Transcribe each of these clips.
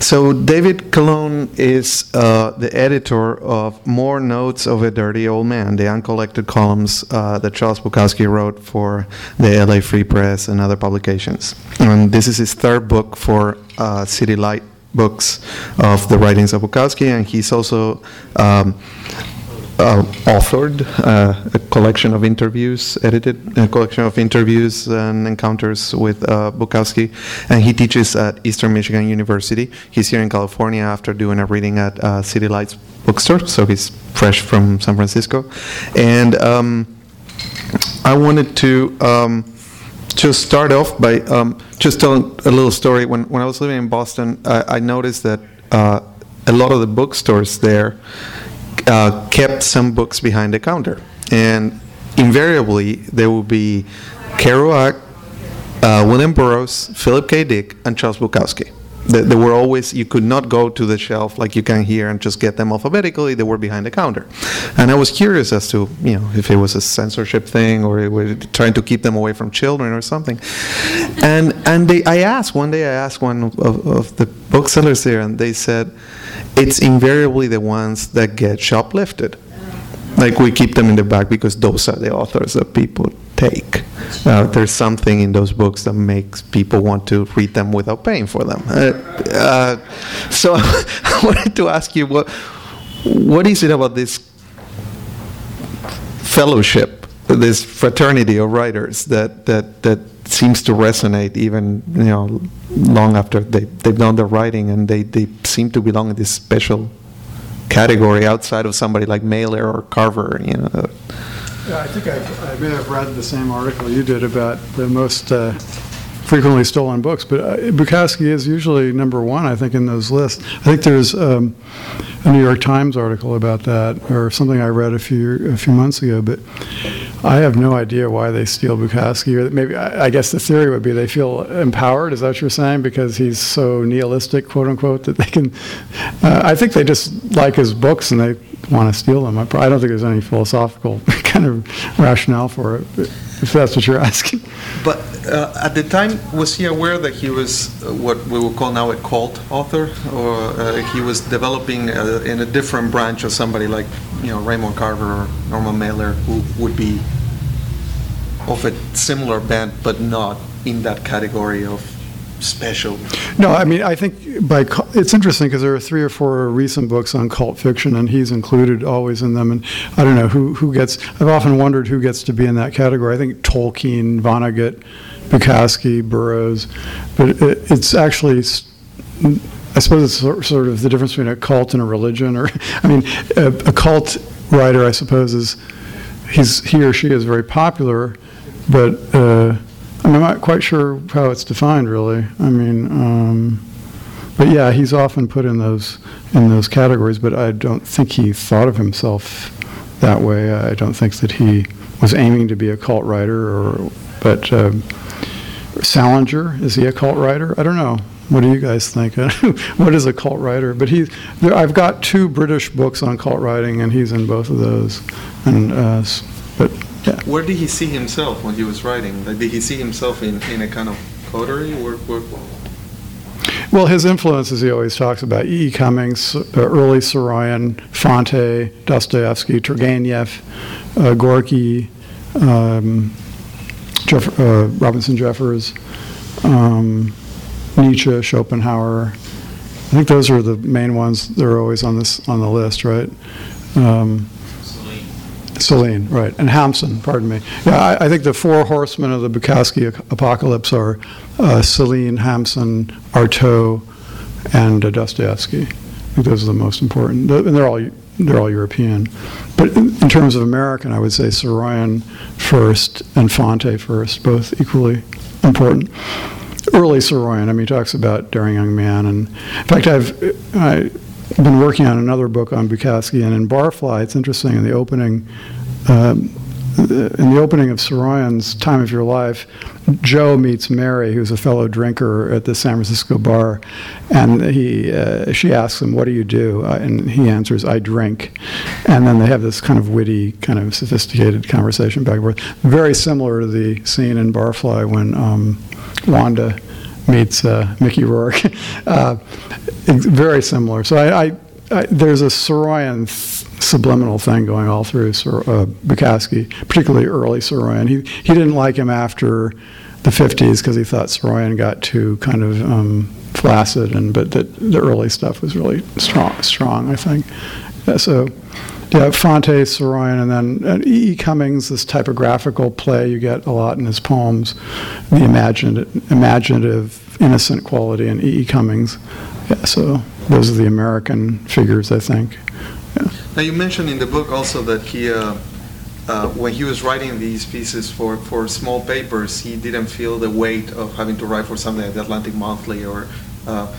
So David Calonne is uh, the editor of More Notes of a Dirty Old Man, the uncollected columns uh, that Charles Bukowski wrote for the LA Free Press and other publications. And this is his third book for uh, City Light books of the writings of Bukowski, and he's also um, uh, authored uh, a collection of interviews, edited a collection of interviews and encounters with uh, Bukowski, and he teaches at Eastern Michigan University. He's here in California after doing a reading at uh, City Lights bookstore, so he's fresh from San Francisco. And um, I wanted to um, just start off by um, just telling a little story. When, when I was living in Boston, I, I noticed that uh, a lot of the bookstores there uh, kept some books behind the counter. And invariably, there would be Kerouac, uh, William Burroughs, Philip K. Dick, and Charles Bukowski. They, they were always, you could not go to the shelf like you can here and just get them alphabetically. They were behind the counter. And I was curious as to, you know, if it was a censorship thing or it was trying to keep them away from children or something. And, and they, I asked, one day I asked one of, of the booksellers there, and they said, it's invariably the ones that get shoplifted. Like we keep them in the back because those are the authors that people take. Uh, there's something in those books that makes people want to read them without paying for them. Uh, uh, so I wanted to ask you what what is it about this fellowship, this fraternity of writers that that that seems to resonate even you know long after they, they've done their writing and they, they seem to belong in this special category outside of somebody like Mailer or Carver you know Yeah, I think I, I may have read the same article you did about the most uh, frequently stolen books, but uh, Bukowski is usually number one, I think, in those lists. I think there's um, a New York Times article about that, or something I read a few a few months ago. But I have no idea why they steal Bukowski. Or maybe I, I guess the theory would be they feel empowered. Is that what you're saying? Because he's so nihilistic, quote unquote, that they can. Uh, I think they just like his books and they want to steal them. I, I don't think there's any philosophical kind of rationale for it. If that's what you're asking. but uh, at the time was he aware that he was uh, what we would call now a cult author or uh, he was developing uh, in a different branch of somebody like you know Raymond Carver or Norman Mailer who would be of a similar bent but not in that category of special No, I mean, I think by, it's interesting because there are three or four recent books on cult fiction, and he's included always in them. And I don't know who, who gets, I've often wondered who gets to be in that category. I think Tolkien, Vonnegut, Bukowski, Burroughs, but it, it's actually, I suppose it's sor- sort of the difference between a cult and a religion, or, I mean, a, a cult writer, I suppose, is, he's, he or she is very popular, but, uh, I'm not quite sure how it's defined, really. I mean, um, but yeah, he's often put in those in those categories. But I don't think he thought of himself that way. I don't think that he was aiming to be a cult writer. Or, but um, Salinger is he a cult writer? I don't know. What do you guys think? what is a cult writer? But he, there, I've got two British books on cult writing, and he's in both of those. And uh, but yeah. Where did he see himself when he was writing? Like, did he see himself in, in a kind of coterie? Where, where, Well, his influences he always talks about E. E. Cummings, uh, early Saroyan, Fante, Dostoevsky, Turgenev, uh, Gorky, um, Jeff, uh, Robinson Jeffers, um, Nietzsche, Schopenhauer. I think those are the main ones that are always on this on the list, right? Um, Celine, right, and Hamsun, pardon me. Yeah, I, I think the four horsemen of the Bukowski apocalypse are uh, Celine, Hamsun, Artaud, and uh, Dostoevsky. I think those are the most important, and they're all they're all European. But in, in terms of American, I would say Saroyan first and Fante first, both equally important. Early Saroyan, I mean, he talks about Daring Young Man, and in fact, I've I, been working on another book on Bukowski, and in Barfly, it's interesting in the opening. Um, in the opening of Saroyan's Time of Your Life, Joe meets Mary, who's a fellow drinker at the San Francisco bar, and he uh, she asks him, "What do you do?" Uh, and he answers, "I drink." And then they have this kind of witty, kind of sophisticated conversation back and forth, very similar to the scene in Barfly when um, Wanda meets uh, Mickey Rourke. uh, very similar. So I, I, I there's a Saroyan subliminal thing going all through uh, Bukowski, particularly early Saroyan. He he didn't like him after the 50s because he thought Saroyan got too kind of um, flaccid, and but that the early stuff was really strong. Strong, I think. Yeah, so. Yeah, Fante, Saroyan, and then E. E. Cummings, this typographical play you get a lot in his poems, the imaginative, imaginative innocent quality in E. E. Cummings. Yeah, so those are the American figures, I think. Yeah. Now, you mentioned in the book also that he, uh, uh, when he was writing these pieces for, for small papers, he didn't feel the weight of having to write for something like the Atlantic Monthly or. Uh,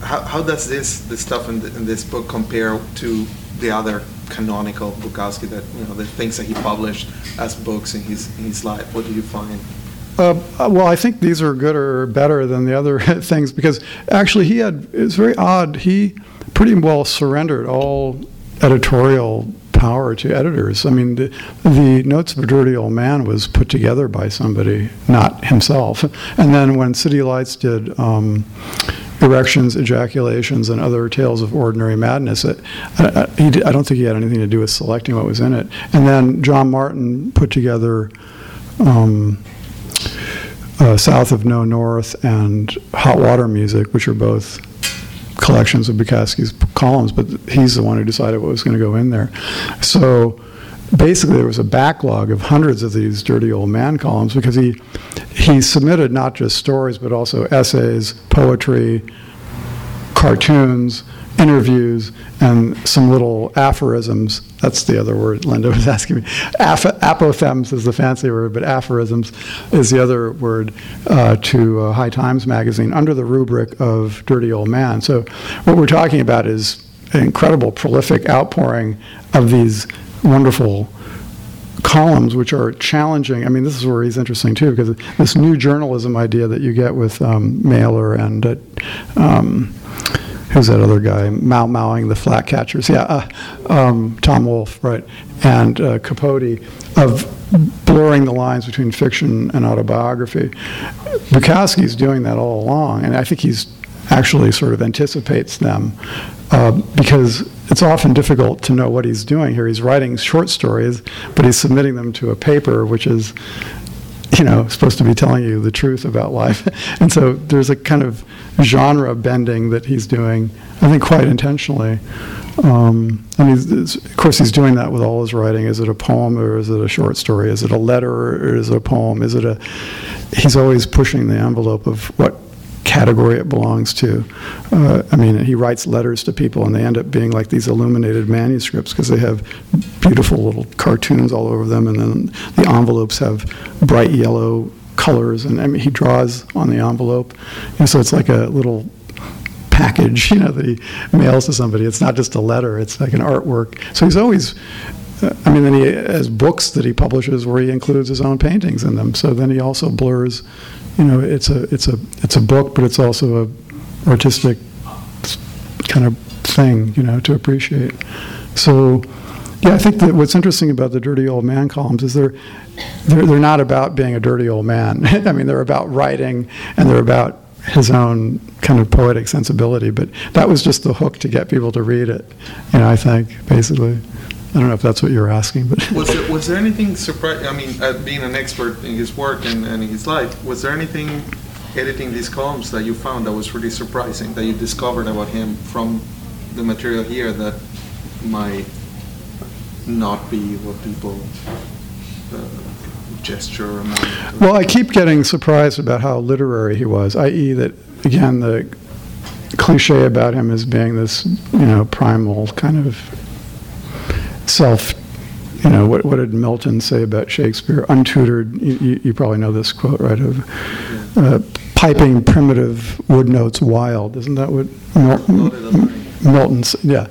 how, how does this, this stuff in, the, in this book compare to the other canonical Bukowski that you know the things that he published as books in his in his life? What do you find? Uh, well, I think these are good or better than the other things because actually he had it's very odd. He pretty well surrendered all editorial power to editors. I mean, the, the, Notes of a Dirty Old Man was put together by somebody, not himself. And then when City Lights did um, erections, ejaculations, and other tales of ordinary madness. It, I, I, he, I, don't think he had anything to do with selecting what was in it. And then John Martin put together um, uh, South of No North and Hot Water Music, which are both collections of Bukowski's columns, but he's the one who decided what was going to go in there. So basically there was a backlog of hundreds of these dirty old man columns because he he submitted not just stories but also essays, poetry, cartoons, interviews, and some little aphorisms. That's the other word Linda was asking me. Aph- is the fancy word, but aphorisms is the other word uh, to uh, High Times magazine under the rubric of dirty old man. So what we're talking about is an incredible prolific outpouring of these wonderful columns which are challenging. I mean, this is where he's interesting too, because this new journalism idea that you get with um, Mailer and uh, um, who's that other guy, Mau-Mauing the Flak Catchers, yeah, uh, um, Tom Wolfe, right, and uh, Capote of blurring the lines between fiction and autobiography. Bukowski's doing that all along, and I think he's actually sort of anticipates them uh, because it's often difficult to know what he's doing here. He's writing short stories, but he's submitting them to a paper which is, you know, supposed to be telling you the truth about life. and so there's a kind of genre bending that he's doing, I think, quite intentionally. Um, and of course, he's doing that with all his writing. Is it a poem or is it a short story? Is it a letter or is it a poem? Is it a? He's always pushing the envelope of what category it belongs to. Uh, I mean, he writes letters to people, and they end up being like these illuminated manuscripts because they have beautiful little cartoons all over them, and then the envelopes have bright yellow colors, and I mean, he draws on the envelope, and so it's like a little package, you know, that he mails to somebody. It's not just a letter; it's like an artwork. So he's always I mean, then he has books that he publishes where he includes his own paintings in them. So then he also blurs, you know, it's a it's a it's a book, but it's also a artistic kind of thing, you know, to appreciate. So, yeah, I think that what's interesting about the dirty old man columns is they're they're, they're not about being a dirty old man. I mean, they're about writing and they're about his own kind of poetic sensibility. But that was just the hook to get people to read it, you know, I think, basically. I don't know if that's what you're asking, but was there, was there anything surprising? I mean, uh, being an expert in his work and, and in his life, was there anything editing these columns that you found that was really surprising that you discovered about him from the material here that might not be what people uh, gesture among? Well, I keep getting surprised about how literary he was, i.e., that, again, the cliche about him as being this, you know, primal kind of self, you know, what, what did Milton say about Shakespeare? Untutored, you, you- probably know this quote, right, of uh, piping primitive wood notes wild. Isn't that what Milton, Milton's, yeah.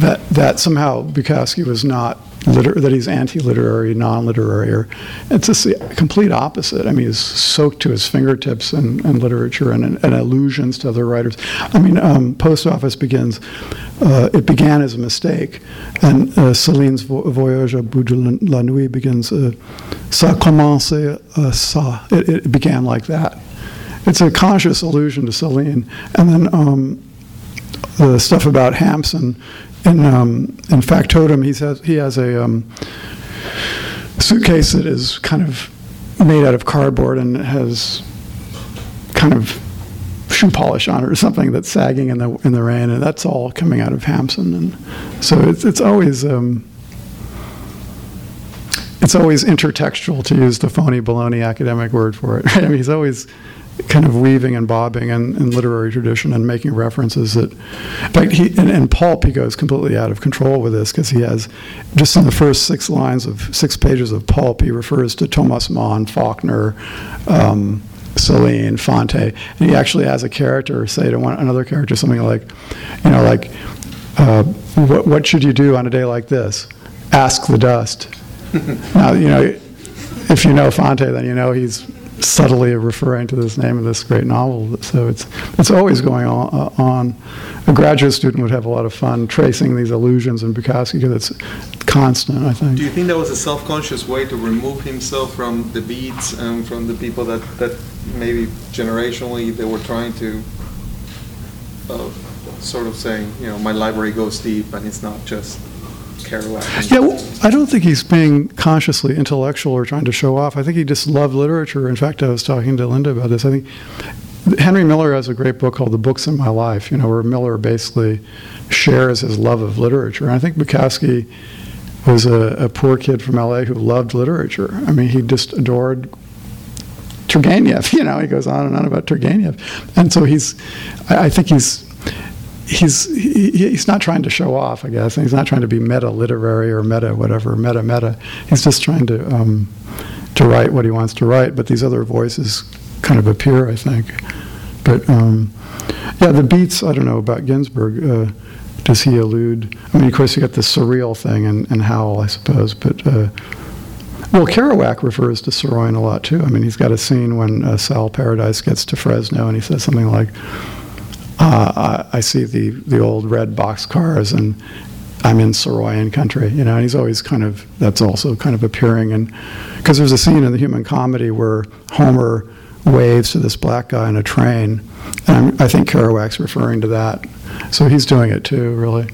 That, that somehow Bukowski was not liter, that he's anti-literary, non-literary, or, it's just the complete opposite. I mean, he's soaked to his fingertips in, in literature and, and allusions to other writers. I mean, um, Post Office begins, uh, it began as a mistake, and uh, Céline's vo- Voyage au bout de la- nuit begins, uh, ça commence euh, ça. It, it began like that. It's a conscious allusion to Celine. And then um, the stuff about Hamsun in um, in Factotum, he says he has a um, suitcase that is kind of made out of cardboard and has kind of shoe polish on it or something that's sagging in the in the rain, and that's all coming out of Hamsun. And so it's it's always. Um, it's always intertextual to use the phony baloney academic word for it. Right? I mean, he's always kind of weaving and bobbing in, in literary tradition and making references that, in fact, he and, and Pulp he goes completely out of control with this because he has just in the first six lines of six pages of Pulp he refers to Thomas Mann, Faulkner. Um, Celine, Fante, and he actually has a character say to one another character something like, you know, like, uh, what, what should you do on a day like this? Ask the dust. now, you know, if you know Fante, then you know he's subtly referring to this name of this great novel. So it's it's always going on. Uh, on. A graduate student would have a lot of fun tracing these allusions in Bukowski because it's constant. I think. Do you think that was a self-conscious way to remove himself from the beats and from the people that, that maybe generationally they were trying to uh, sort of saying, you know, my library goes deep and it's not just Kerouac. Yeah, well, I don't think he's being consciously intellectual or trying to show off. I think he just loved literature. In fact, I was talking to Linda about this. I think Henry Miller has a great book called The Books in My Life, you know, where Miller basically shares his love of literature. And I think Bukowski was a, a poor kid from LA who loved literature. I mean, he just adored Turgenev. You know, he goes on and on about Turgenev, and so he's. I, I think he's. He's he, he's not trying to show off, I guess. He's not trying to be meta literary or meta whatever meta meta. He's just trying to um, to write what he wants to write. But these other voices kind of appear, I think. But um, yeah, the beats. I don't know about Ginsberg. Uh, does he allude? I mean, of course, you got the surreal thing and, and Howl, I suppose. But uh, well, Kerouac refers to Saroyan a lot too. I mean, he's got a scene when uh, Sal Paradise gets to Fresno, and he says something like, uh, I, "I see the the old red box cars, and I'm in Saroyan country." You know, and he's always kind of that's also kind of appearing, and because there's a scene in the Human Comedy where Homer waves to this black guy in a train, and I think Kerouac's referring to that. So he's doing it too, really.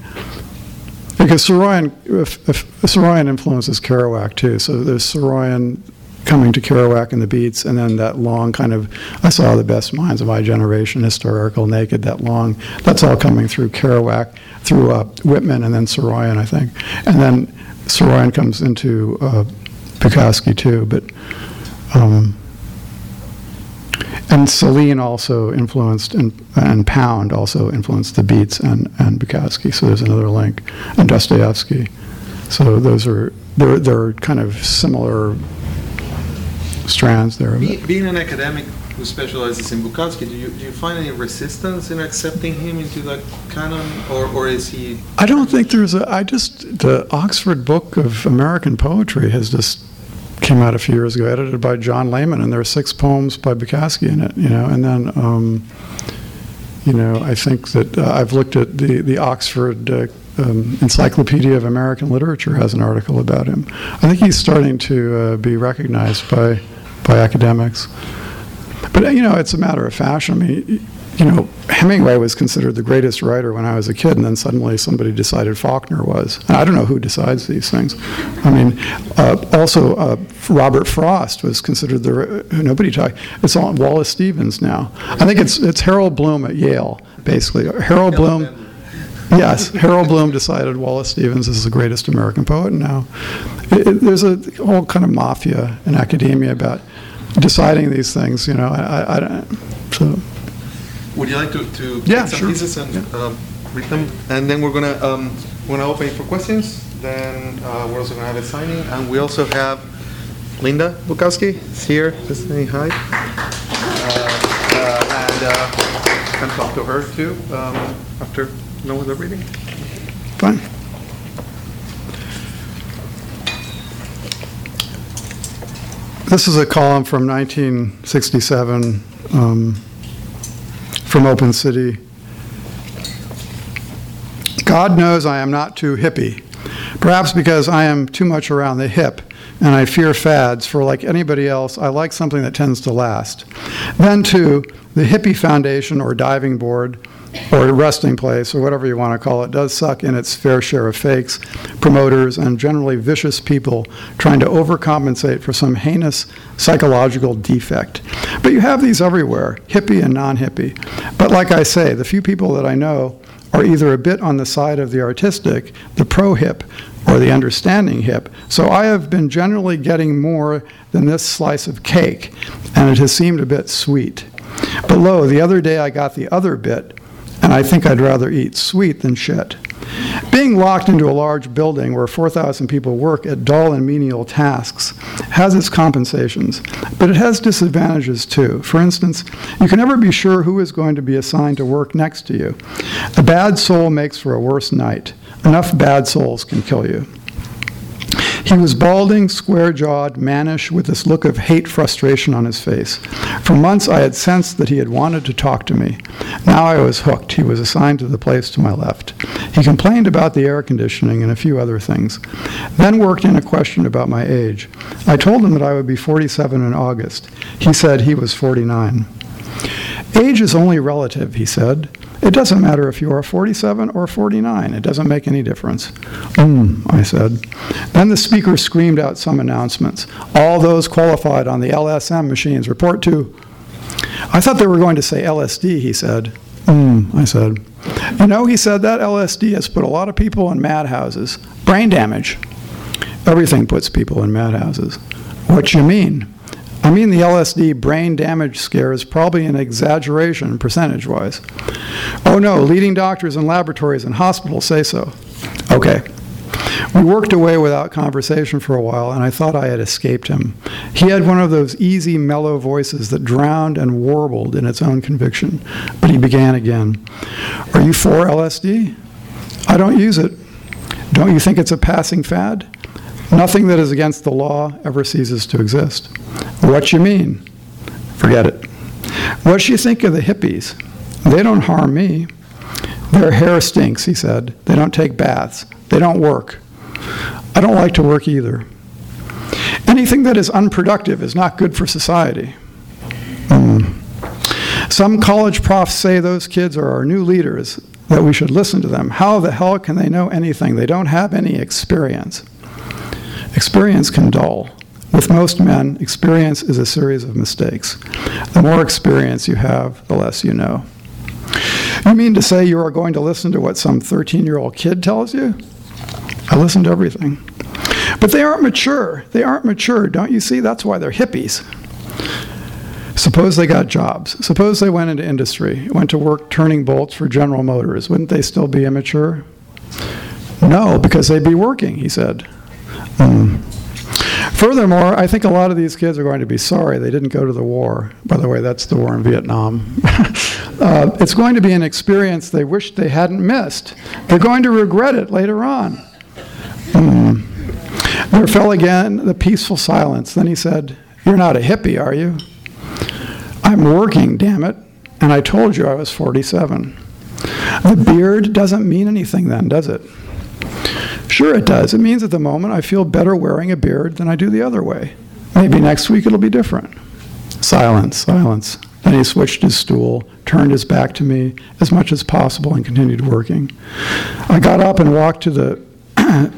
Because Saroyan, if, if Saroyan influences Kerouac too. So there's Saroyan coming to Kerouac and the Beats, and then that long kind of I saw the best minds of my generation, historical, naked. That long, that's all coming through Kerouac, through uh, Whitman, and then Saroyan, I think, and then Saroyan comes into uh, Bukowski too. But um, and Celine also influenced, and, and Pound also influenced the Beats and, and Bukowski. So there's another link, and Dostoevsky. So those are they're they're kind of similar strands there. Be, being an academic who specializes in Bukowski, do you, do you find any resistance in accepting him into the canon, or, or is he? I don't think there's a. I just the Oxford Book of American Poetry has just came out a few years ago, edited by John Lehman, and there are six poems by Bukowski in it. You know, and then. Um, you know, I think that uh, I've looked at the the Oxford uh, um, Encyclopedia of American Literature has an article about him. I think he's starting to uh, be recognized by by academics. But you know, it's a matter of fashion. I mean, you know, Hemingway was considered the greatest writer when I was a kid, and then suddenly somebody decided Faulkner was. And I don't know who decides these things. I mean, uh, also uh, Robert Frost was considered the nobody talk. It's all Wallace Stevens now. I think it's it's Harold Bloom at Yale, basically. Harold Bloom. yes, Harold Bloom decided Wallace Stevens is the greatest American poet, now it, it, there's a whole kind of mafia in academia about deciding these things. You know, I, I, don't. So Would you like to, to Yeah, take some sure. pieces and um, read them? And then we're gonna um, we're gonna open it for questions. Then uh, we're also gonna have a signing, and we also have Linda Bukowski is here. Just saying hi. Uh, uh, and uh, can talk to her too um, after know the reading. fine. This is a column from 1967 um, from Open City. God knows I am not too hippie, perhaps because I am too much around the hip and I fear fads, for like anybody else, I like something that tends to last. Then, too, the hippie foundation or diving board or resting place or whatever you want to call it does suck in its fair share of fakes, promoters, and generally vicious people trying to overcompensate for some heinous psychological defect. But you have these everywhere, hippie and non hippie. But like I say, the few people that I know are either a bit on the side of the artistic, the pro hip, or the understanding hip. So I have been generally getting more than this slice of cake, and it has seemed a bit sweet. But lo, the other day I got the other bit, and I think I'd rather eat sweet than shit. Being locked into a large building where 4,000 people work at dull and menial tasks has its compensations, but it has disadvantages too. For instance, you can never be sure who is going to be assigned to work next to you. A bad soul makes for a worse night. Enough bad souls can kill you. He was balding, square jawed, mannish, with this look of hate frustration on his face. For months I had sensed that he had wanted to talk to me. Now I was hooked. He was assigned to the place to my left. He complained about the air conditioning and a few other things. Then worked in a question about my age. I told him that I would be 47 in August. He said he was 49. Age is only relative, he said. It doesn't matter if you are 47 or 49. It doesn't make any difference. Mm, I said. Then the speaker screamed out some announcements. All those qualified on the LSM machines report to. I thought they were going to say LSD, he said. Mm, I said. You know, he said, that LSD has put a lot of people in madhouses. Brain damage. Everything puts people in madhouses. What you mean? I mean, the LSD brain damage scare is probably an exaggeration percentage wise. Oh no, leading doctors and laboratories and hospitals say so. Okay. We worked away without conversation for a while, and I thought I had escaped him. He had one of those easy, mellow voices that drowned and warbled in its own conviction. But he began again Are you for LSD? I don't use it. Don't you think it's a passing fad? Nothing that is against the law ever ceases to exist. What you mean? Forget it. What you think of the hippies? They don't harm me. Their hair stinks, he said. They don't take baths. They don't work. I don't like to work either. Anything that is unproductive is not good for society. Mm. Some college profs say those kids are our new leaders, that we should listen to them. How the hell can they know anything? They don't have any experience. Experience can dull. With most men, experience is a series of mistakes. The more experience you have, the less you know. You mean to say you are going to listen to what some 13 year old kid tells you? I listen to everything. But they aren't mature. They aren't mature. Don't you see? That's why they're hippies. Suppose they got jobs. Suppose they went into industry, went to work turning bolts for General Motors. Wouldn't they still be immature? No, because they'd be working, he said. Mm. Furthermore, I think a lot of these kids are going to be sorry they didn't go to the war. By the way, that's the war in Vietnam. uh, it's going to be an experience they wish they hadn't missed. They're going to regret it later on. Mm. There fell again the peaceful silence. Then he said, You're not a hippie, are you? I'm working, damn it. And I told you I was 47. The beard doesn't mean anything then, does it? Sure, it does. It means at the moment I feel better wearing a beard than I do the other way. Maybe next week it'll be different. Silence, silence. Then he switched his stool, turned his back to me as much as possible, and continued working. I got up and walked to the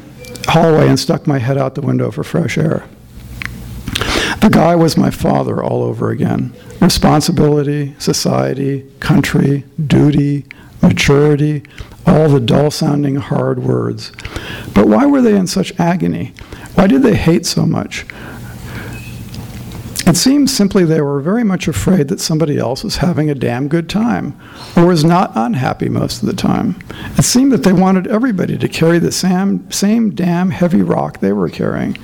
hallway and stuck my head out the window for fresh air. The guy was my father all over again. Responsibility, society, country, duty, maturity, all the dull sounding hard words. But why were they in such agony? Why did they hate so much? It seemed simply they were very much afraid that somebody else was having a damn good time, or was not unhappy most of the time. It seemed that they wanted everybody to carry the same, same damn heavy rock they were carrying.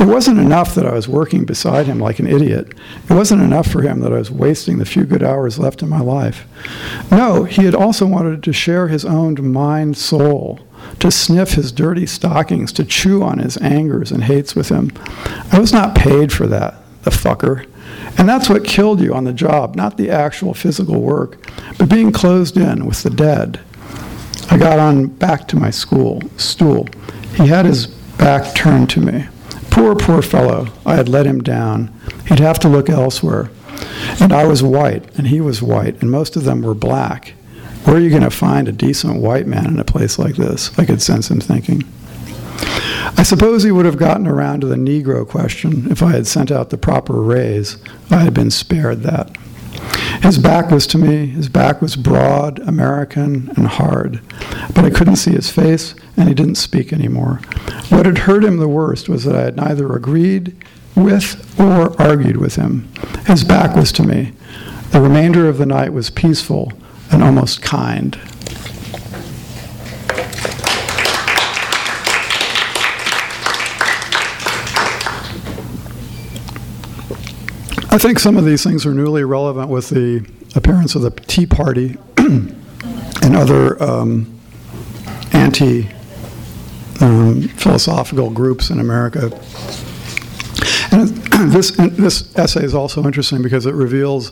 It wasn't enough that I was working beside him like an idiot. It wasn't enough for him that I was wasting the few good hours left in my life. No, he had also wanted to share his own mind soul to sniff his dirty stockings, to chew on his angers and hates with him. I was not paid for that the fucker. And that's what killed you on the job, not the actual physical work, but being closed in with the dead. I got on back to my school stool. He had his back turned to me. Poor, poor fellow. I had let him down. He'd have to look elsewhere. And I was white, and he was white, and most of them were black. Where are you going to find a decent white man in a place like this? I could sense him thinking. I suppose he would have gotten around to the Negro question if I had sent out the proper rays. I had been spared that. His back was to me, his back was broad, American, and hard. But I couldn't see his face, and he didn't speak anymore. What had hurt him the worst was that I had neither agreed with or argued with him. His back was to me. The remainder of the night was peaceful and almost kind. I think some of these things are newly relevant with the appearance of the Tea Party and other um, anti um, philosophical groups in America. And this, this essay is also interesting because it reveals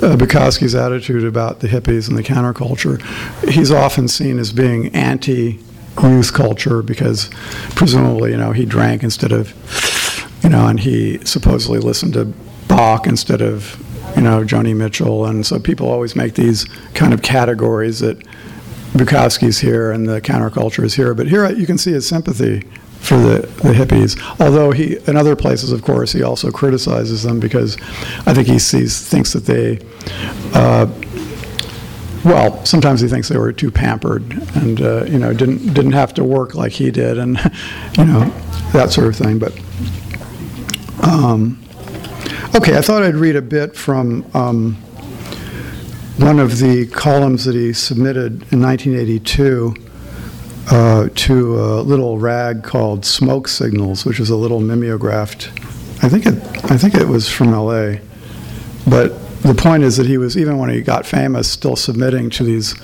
uh, Bukowski's attitude about the hippies and the counterculture. He's often seen as being anti youth culture because presumably, you know, he drank instead of, you know, and he supposedly listened to Bach instead of, you know, Joni Mitchell. And so people always make these kind of categories that Bukowski's here and the counterculture is here. But here you can see his sympathy for the, the hippies. Although he, in other places, of course, he also criticizes them because I think he sees, thinks that they, uh, well, sometimes he thinks they were too pampered and, uh, you know, didn't, didn't have to work like he did and, you know, that sort of thing. But, um, Okay, I thought I'd read a bit from um, one of the columns that he submitted in 1982 uh, to a little rag called Smoke Signals, which is a little mimeographed. I think it, I think it was from L.A. But the point is that he was, even when he got famous, still submitting to these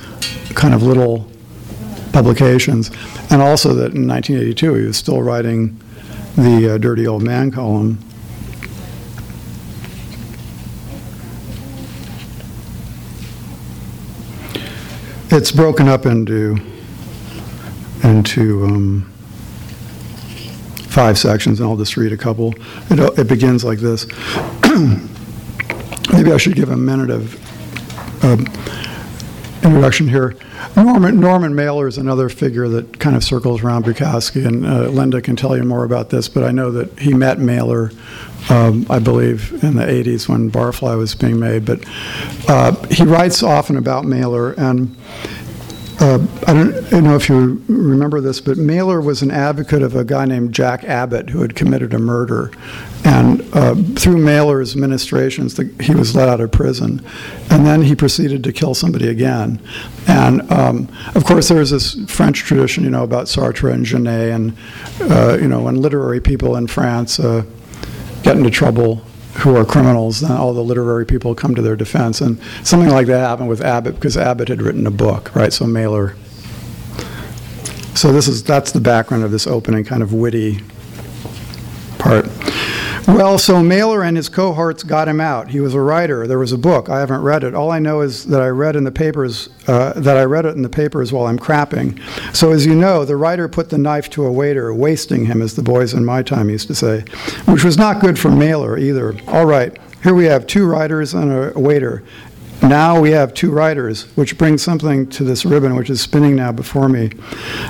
kind of little publications, and also that in 1982 he was still writing the uh, Dirty Old Man column. It's broken up into into um, five sections, and I'll just read a couple. It, it begins like this. Maybe I should give a minute of uh, introduction here. Norman, Norman Mailer is another figure that kind of circles around Bukowski, and uh, Linda can tell you more about this, but I know that he met Mailer, um, I believe, in the 80s when Barfly was being made. But uh, he writes often about Mailer, and uh, I, don't, know if you remember this, but Mailer was an advocate of a guy named Jack Abbott who had committed a murder. And uh, through Mailer's ministrations, the, he was let out of prison. And then he proceeded to kill somebody again. And um, of course, there's this French tradition, you know, about Sartre and Genet, and, uh, you know, when literary people in France uh, get into trouble who are criminals, then all the literary people come to their defense. And something like that happened with Abbott because Abbott had written a book, right? So Mailer. So this is that's the background of this opening kind of witty part. Well, so Mailer and his cohorts got him out. He was a writer. There was a book. I haven't read it. All I know is that I read in the papers uh, that I read it in the papers while I'm crapping. So as you know, the writer put the knife to a waiter, wasting him, as the boys in my time used to say, which was not good for Mailer either. All right, here we have two writers and a waiter. Now we have two writers, which brings something to this ribbon, which is spinning now before me.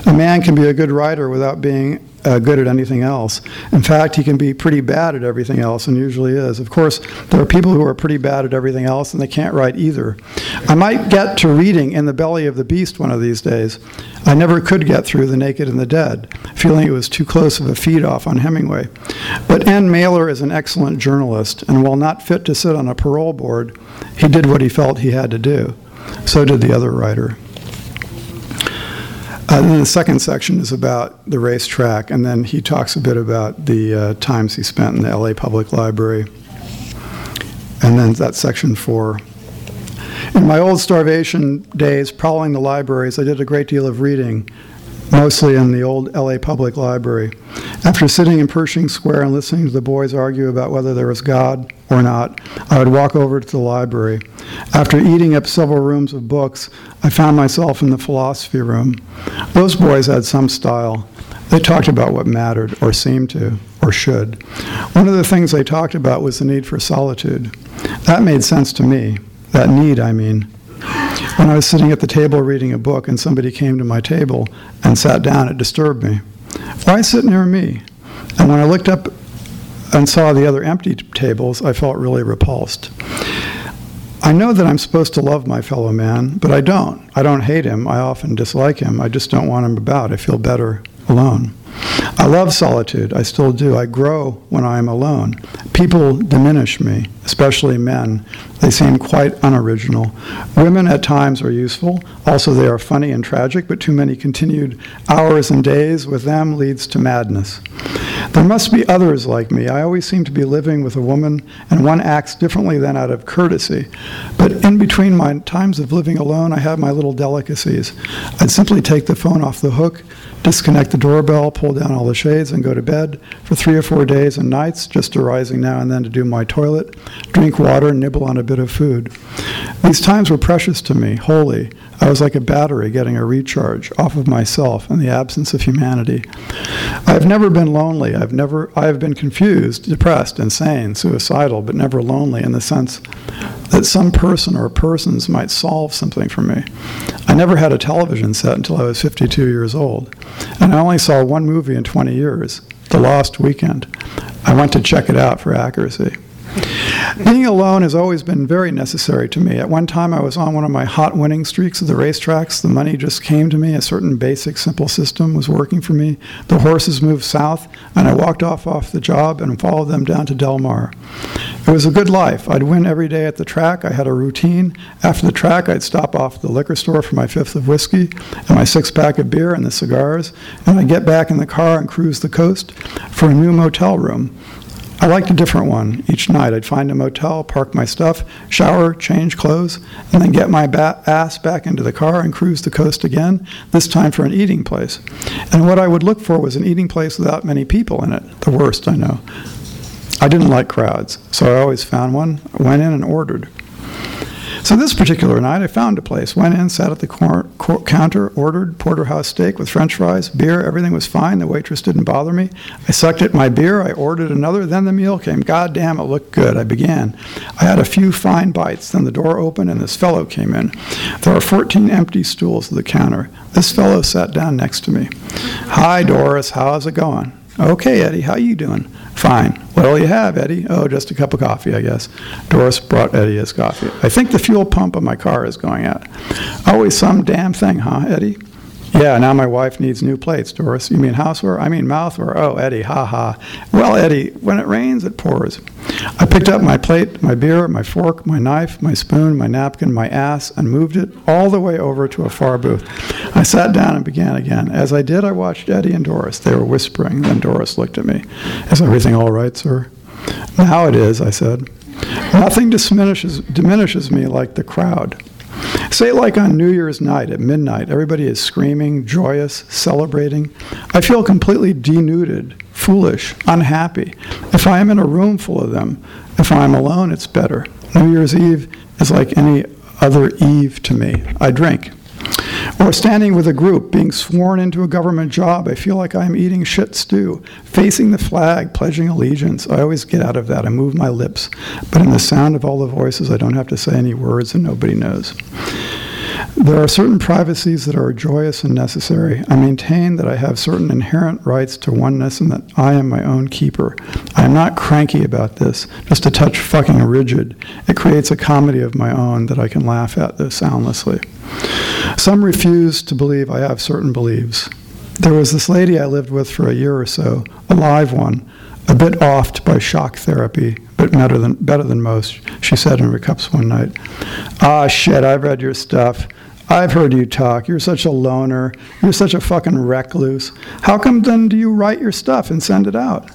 A man can be a good writer without being uh, good at anything else. In fact, he can be pretty bad at everything else, and usually is. Of course, there are people who are pretty bad at everything else, and they can't write either. I might get to reading In the Belly of the Beast one of these days. I never could get through The Naked and the Dead, feeling it was too close of a feed off on Hemingway. But Ann Mailer is an excellent journalist, and while not fit to sit on a parole board, he did what he felt he had to do. So did the other writer. Uh, then the second section is about the racetrack, and then he talks a bit about the uh, times he spent in the LA Public Library. And then that's section four. In my old starvation days, prowling the libraries, I did a great deal of reading, mostly in the old LA Public Library. After sitting in Pershing Square and listening to the boys argue about whether there was God or not, I would walk over to the library. After eating up several rooms of books, I found myself in the philosophy room. Those boys had some style. They talked about what mattered, or seemed to, or should. One of the things they talked about was the need for solitude. That made sense to me. That need, I mean. When I was sitting at the table reading a book and somebody came to my table and sat down, it disturbed me. Why sit near me? And when I looked up and saw the other empty tables, I felt really repulsed. I know that I'm supposed to love my fellow man, but I don't. I don't hate him. I often dislike him. I just don't want him about. I feel better alone. I love solitude. I still do. I grow when I am alone. People diminish me, especially men. They seem quite unoriginal. Women at times are useful. Also, they are funny and tragic, but too many continued hours and days with them leads to madness. There must be others like me. I always seem to be living with a woman, and one acts differently than out of courtesy. But in between my times of living alone, I have my little delicacies. I'd simply take the phone off the hook, disconnect the doorbell, pull down all the shades, and go to bed for three or four days and nights, just arising now and then to do my toilet, drink water, and nibble on a bit of food. These times were precious to me, holy. I was like a battery getting a recharge off of myself in the absence of humanity. I've never been lonely. I've never I have been confused, depressed, insane, suicidal, but never lonely in the sense that some person or persons might solve something for me. I never had a television set until I was 52 years old, and I only saw one movie in 20 years, The Lost Weekend. I went to check it out for accuracy. Being alone has always been very necessary to me. At one time, I was on one of my hot winning streaks of the racetracks. The money just came to me. A certain basic, simple system was working for me. The horses moved south, and I walked off off the job and followed them down to Del Mar. It was a good life. I'd win every day at the track. I had a routine. After the track, I'd stop off at the liquor store for my fifth of whiskey and my six pack of beer and the cigars, and I'd get back in the car and cruise the coast for a new motel room. I liked a different one. Each night I'd find a motel, park my stuff, shower, change clothes, and then get my ba- ass back into the car and cruise the coast again, this time for an eating place. And what I would look for was an eating place without many people in it. The worst, I know. I didn't like crowds, so I always found one, went in and ordered. So this particular night, I found a place. Went in, sat at the cor- cor- counter, ordered porterhouse steak with French fries, beer. Everything was fine. The waitress didn't bother me. I sucked at my beer. I ordered another. Then the meal came. God damn, it looked good. I began. I had a few fine bites. Then the door opened and this fellow came in. There are 14 empty stools at the counter. This fellow sat down next to me. Hi, Doris. How's it going? Okay, Eddie. How you doing? Fine. What'll you have, Eddie? Oh, just a cup of coffee, I guess. Doris brought Eddie his coffee. I think the fuel pump of my car is going out. Always some damn thing, huh, Eddie? Yeah, now my wife needs new plates, Doris. You mean houseware? I mean mouthware. Oh, Eddie, ha ha. Well, Eddie, when it rains, it pours. I picked up my plate, my beer, my fork, my knife, my spoon, my napkin, my ass, and moved it all the way over to a far booth. I sat down and began again. As I did, I watched Eddie and Doris. They were whispering. Then Doris looked at me. Is everything all right, sir? Now it is, I said. Nothing diminishes, diminishes me like the crowd. Say, like on New Year's night at midnight, everybody is screaming, joyous, celebrating. I feel completely denuded, foolish, unhappy. If I am in a room full of them, if I'm alone, it's better. New Year's Eve is like any other eve to me. I drink. Or standing with a group, being sworn into a government job, I feel like I'm eating shit stew, facing the flag, pledging allegiance. I always get out of that. I move my lips. But in the sound of all the voices, I don't have to say any words and nobody knows. There are certain privacies that are joyous and necessary. I maintain that I have certain inherent rights to oneness and that I am my own keeper. I am not cranky about this, just a touch fucking rigid. It creates a comedy of my own that I can laugh at, though soundlessly. Some refuse to believe I have certain beliefs. There was this lady I lived with for a year or so, a live one, a bit offed by shock therapy, but better than, better than most, she said in her cups one night. Ah, shit, I've read your stuff. I've heard you talk. You're such a loner. You're such a fucking recluse. How come then do you write your stuff and send it out?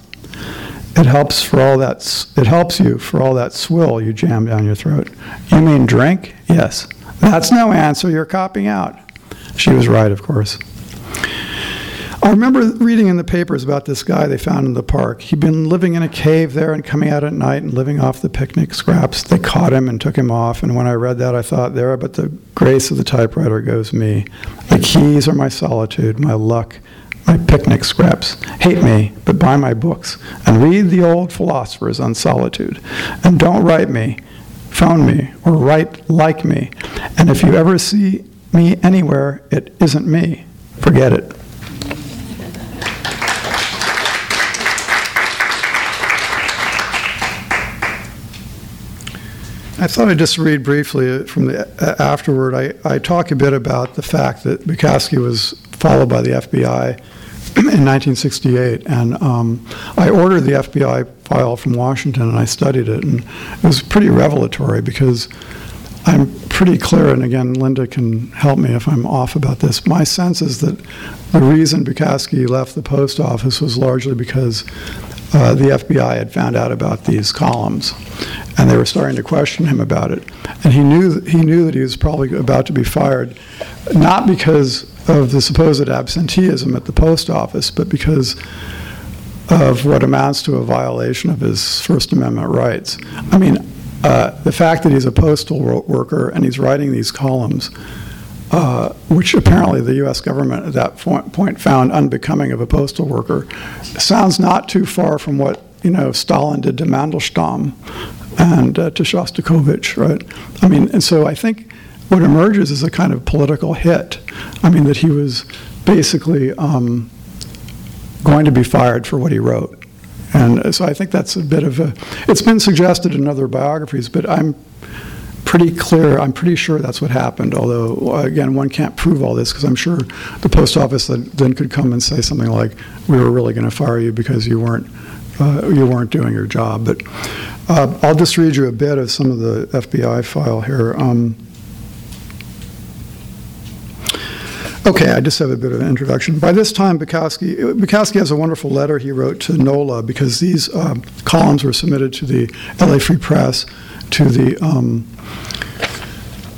It helps for all that. It helps you for all that swill you jam down your throat. You mean drink? Yes. That's no answer. You're copying out. She was right, of course. I remember reading in the papers about this guy they found in the park. He'd been living in a cave there and coming out at night and living off the picnic scraps. They caught him and took him off. And when I read that, I thought, there, but the grace of the typewriter goes me. The keys are my solitude, my luck, my picnic scraps. Hate me, but buy my books and read the old philosophers on solitude. And don't write me, phone me, or write like me. And if you ever see me anywhere, it isn't me. Forget it. I thought I'd just read briefly from the uh, afterward. I, I talk a bit about the fact that Bukowski was followed by the FBI in 1968, and um, I ordered the FBI file from Washington and I studied it, and it was pretty revelatory because I'm pretty clear, and again, Linda can help me if I'm off about this. My sense is that the reason Bukowski left the post office was largely because uh, the FBI had found out about these columns, and they were starting to question him about it. And he knew he knew that he was probably about to be fired, not because of the supposed absenteeism at the post office, but because of what amounts to a violation of his First Amendment rights. I mean, uh, the fact that he's a postal worker and he's writing these columns uh, which apparently the U.S. government at that point found unbecoming of a postal worker, sounds not too far from what you know Stalin did to Mandelstam and uh, to Shostakovich, right? I mean, and so I think what emerges is a kind of political hit. I mean, that he was basically um, going to be fired for what he wrote. And so I think that's a bit of a, it's been suggested in other biographies, but I'm pretty clear, I'm pretty sure that's what happened, although, again, one can't prove all this because I'm sure the post office then could come and say something like, we were really going to fire you because you weren't, uh, you weren't doing your job. But uh, I'll just read you a bit of some of the FBI file here. Um, Okay, I just have a bit of an introduction. By this time, Bukowski, Bukowski has a wonderful letter he wrote to NOLA because these uh, columns were submitted to the LA Free Press, to the um,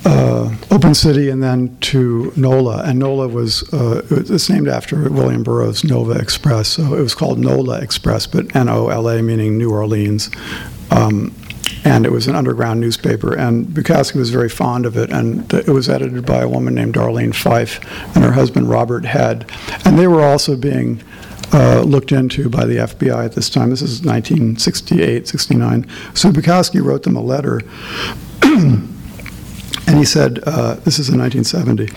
uh, Open City and then to NOLA. And NOLA was uh, it's named after William Burroughs' Nova Express. So it was called NOLA Express, but N-O-L-A meaning New Orleans. Um, and it was an underground newspaper. And Bukowski was very fond of it. And it was edited by a woman named Darlene Fife and her husband Robert Head. And they were also being uh, looked into by the FBI at this time. This is 1968, 69. So Bukowski wrote them a letter. And he said, uh, this is in 1970,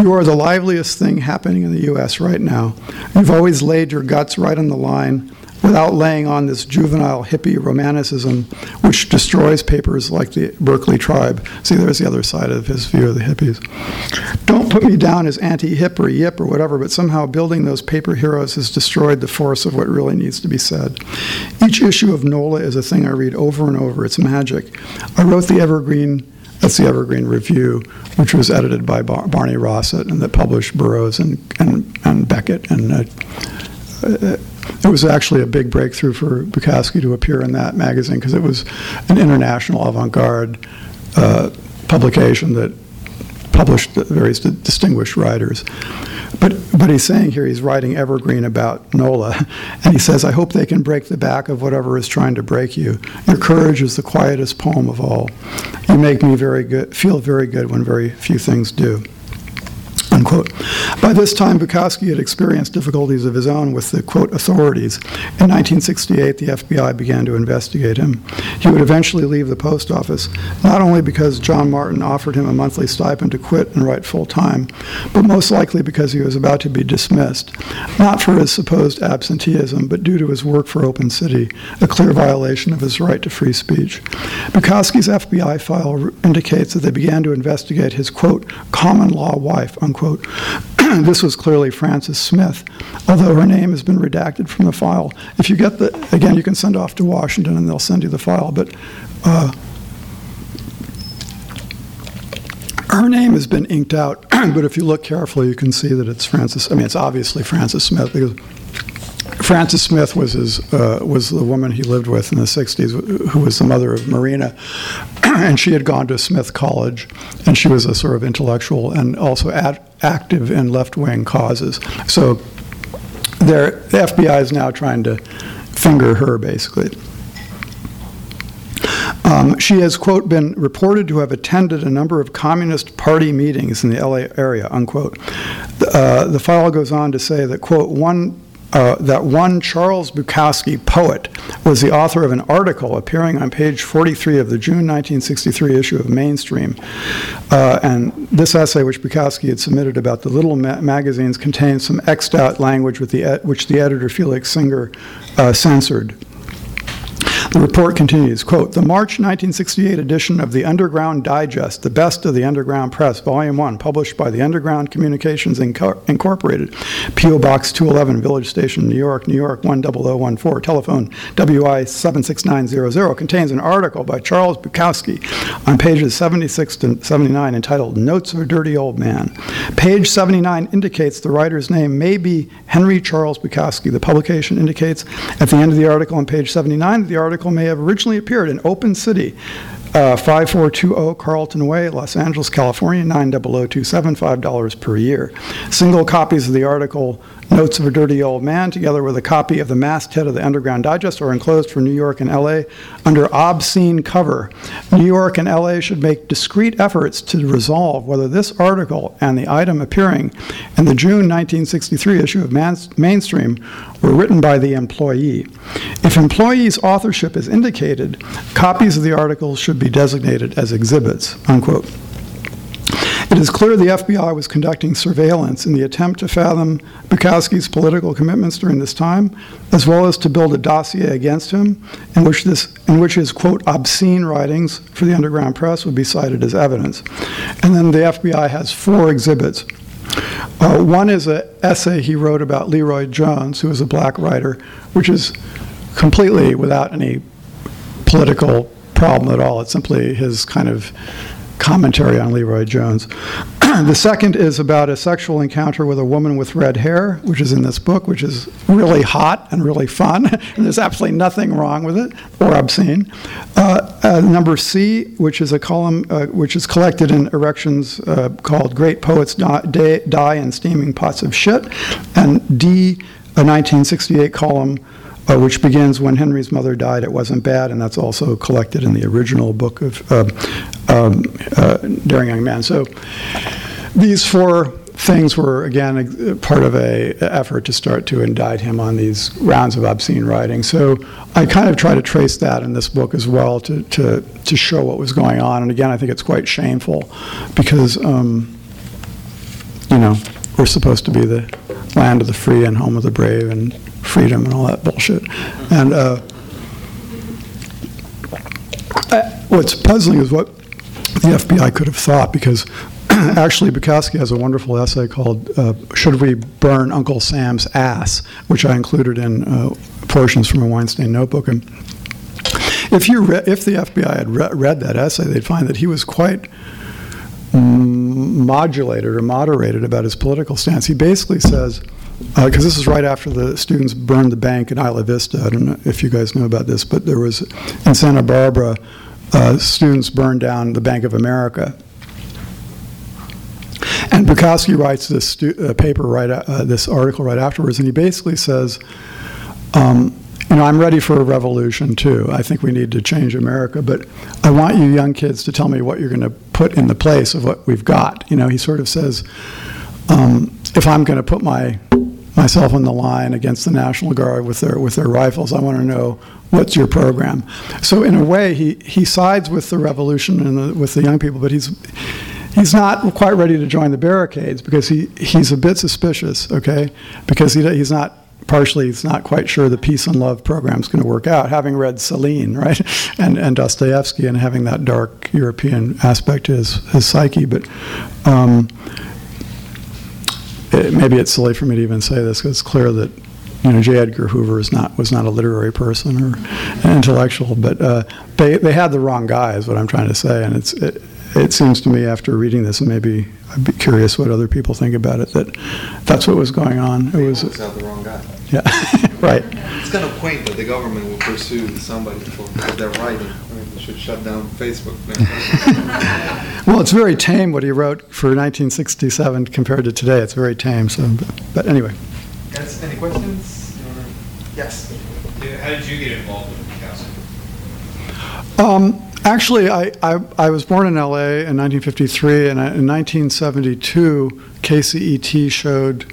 You are the liveliest thing happening in the U.S. right now. You've always laid your guts right on the line without laying on this juvenile hippie romanticism which destroys papers like the Berkeley Tribe. See, there's the other side of his view of the hippies. Don't put me down as anti hip or yip or whatever, but somehow building those paper heroes has destroyed the force of what really needs to be said. Each issue of NOLA is a thing I read over and over. It's magic. I wrote the Evergreen. That's the Evergreen Review, which was edited by Bar- Barney Rosset and that published Burroughs and, and, and Beckett and uh, it was actually a big breakthrough for Bukowski to appear in that magazine because it was an international avant-garde uh, publication that published various distinguished writers. But, but he's saying here he's writing evergreen about NOLA, and he says, I hope they can break the back of whatever is trying to break you. Your courage is the quietest poem of all. You make me very good, feel very good when very few things do. Unquote. By this time, Bukowski had experienced difficulties of his own with the, quote, authorities. In 1968, the FBI began to investigate him. He would eventually leave the post office, not only because John Martin offered him a monthly stipend to quit and write full time, but most likely because he was about to be dismissed, not for his supposed absenteeism, but due to his work for Open City, a clear violation of his right to free speech. Bukowski's FBI file indicates that they began to investigate his, quote, common law wife, unquote, quote. this was clearly Frances Smith, although her name has been redacted from the file. If you get the, again, you can send off to Washington and they'll send you the file, but uh, her name has been inked out, but if you look carefully, you can see that it's Frances. I mean, it's obviously Frances Smith because Frances Smith was his uh, was the woman he lived with in the '60s, who was the mother of Marina, and she had gone to Smith College, and she was a sort of intellectual and also active in left wing causes. So, the FBI is now trying to finger her, basically. Um, she has, quote, been reported to have attended a number of Communist Party meetings in the LA area, unquote. Uh, the file goes on to say that, quote, one uh, that one Charles Bukowski, poet, was the author of an article appearing on page 43 of the June 1963 issue of Mainstream. Uh, and this essay, which Bukowski had submitted about the little ma- magazines, contained some X'd out language the, which the editor Felix Singer uh, censored. The report continues, quote, the March 1968 edition of the Underground Digest, the best of the Underground Press, Volume 1, published by the Underground Communications Inco- Incorporated, P.O. Box 211, Village Station, New York, New York 10014, telephone WI 76900, contains an article by Charles Bukowski on pages 76 to 79 entitled Notes of a Dirty Old Man. Page 79 indicates the writer's name may be Henry Charles Bukowski. The publication indicates at the end of the article on page 79 that the article article may have originally appeared in Open City, uh, 5420 Carlton Way, Los Angeles, California, 90027, $5 per year. Single copies of the article Notes of a Dirty Old Man, together with a copy of the masthead of the Underground Digest, are enclosed for New York and LA under obscene cover. New York and LA should make discreet efforts to resolve whether this article and the item appearing in the June 1963 issue of Mainstream were written by the employee. If employee's authorship is indicated, copies of the articles should be designated as exhibits. Unquote. It is clear the FBI was conducting surveillance in the attempt to fathom Bukowski's political commitments during this time, as well as to build a dossier against him in which, this, in which his, quote, obscene writings for the underground press would be cited as evidence. And then the FBI has four exhibits. Uh, one is an essay he wrote about LeRoi Jones, who was a black writer, which is completely without any political problem at all. It's simply his kind of commentary on LeRoi Jones. the second is about a sexual encounter with a woman with red hair, which is in this book, which is really hot and really fun, and there's absolutely nothing wrong with it or obscene. Uh, uh, number C, which is a column uh, which is collected in erections uh, called Great Poets Die, Die in Steaming Pots of Shit, and D, a 1968 column uh, which begins when Henry's mother died. It wasn't bad, and that's also collected in the original book of uh, um, uh, Daring Young Man. So these four things were again part of a effort to start to indict him on these rounds of obscene writing. So I kind of try to trace that in this book as well to to to show what was going on. And again, I think it's quite shameful because um, you know we're supposed to be the land of the free and home of the brave and freedom and all that bullshit. And uh, what's puzzling is what the FBI could have thought because actually Bukowski has a wonderful essay called uh, Should We Burn Uncle Sam's Ass, which I included in uh, portions from a Wine-Stained notebook. And if, you re- if the FBI had re- read that essay, they'd find that he was quite modulated or moderated about his political stance. He basically says, because uh, this is right after the students burned the bank in Isla Vista. I don't know if you guys know about this, but there was in Santa Barbara, uh, students burned down the Bank of America. And Bukowski writes this stu- uh, paper right, uh, this article right afterwards, and he basically says, um, you know, I'm ready for a revolution too. I think we need to change America, but I want you young kids to tell me what you're going to put in the place of what we've got. You know, he sort of says, um, if I'm going to put my myself on the line against the National Guard with their with their rifles, I want to know what's your program. So in a way, he he sides with the revolution and the, with the young people, but he's he's not quite ready to join the barricades because he he's a bit suspicious. Okay, because he he's not partially he's not quite sure the peace and love program is going to work out, having read Celine, right, and, and Dostoevsky, and having that dark European aspect to his, his psyche. But um, it, maybe it's silly for me to even say this because it's clear that you know J. Edgar Hoover is not was not a literary person or an intellectual, but uh, they they had the wrong guy, is what I'm trying to say, and it's. It, it seems to me after reading this, and maybe I'd be curious what other people think about it, that that's what was going on. It was, It's the wrong guy. yeah, right. It's kind of quaint that the government will pursue somebody for for their writing. I mean, they should shut down Facebook. Well, it's very tame what he wrote for 1967 compared to today. It's very tame. So, but, but anyway, Yes, any questions? Yes. Yeah, How did you get involved with Picasso? um, actually, I, I I was born in L.A. in 1953, and in 1972, KCET showed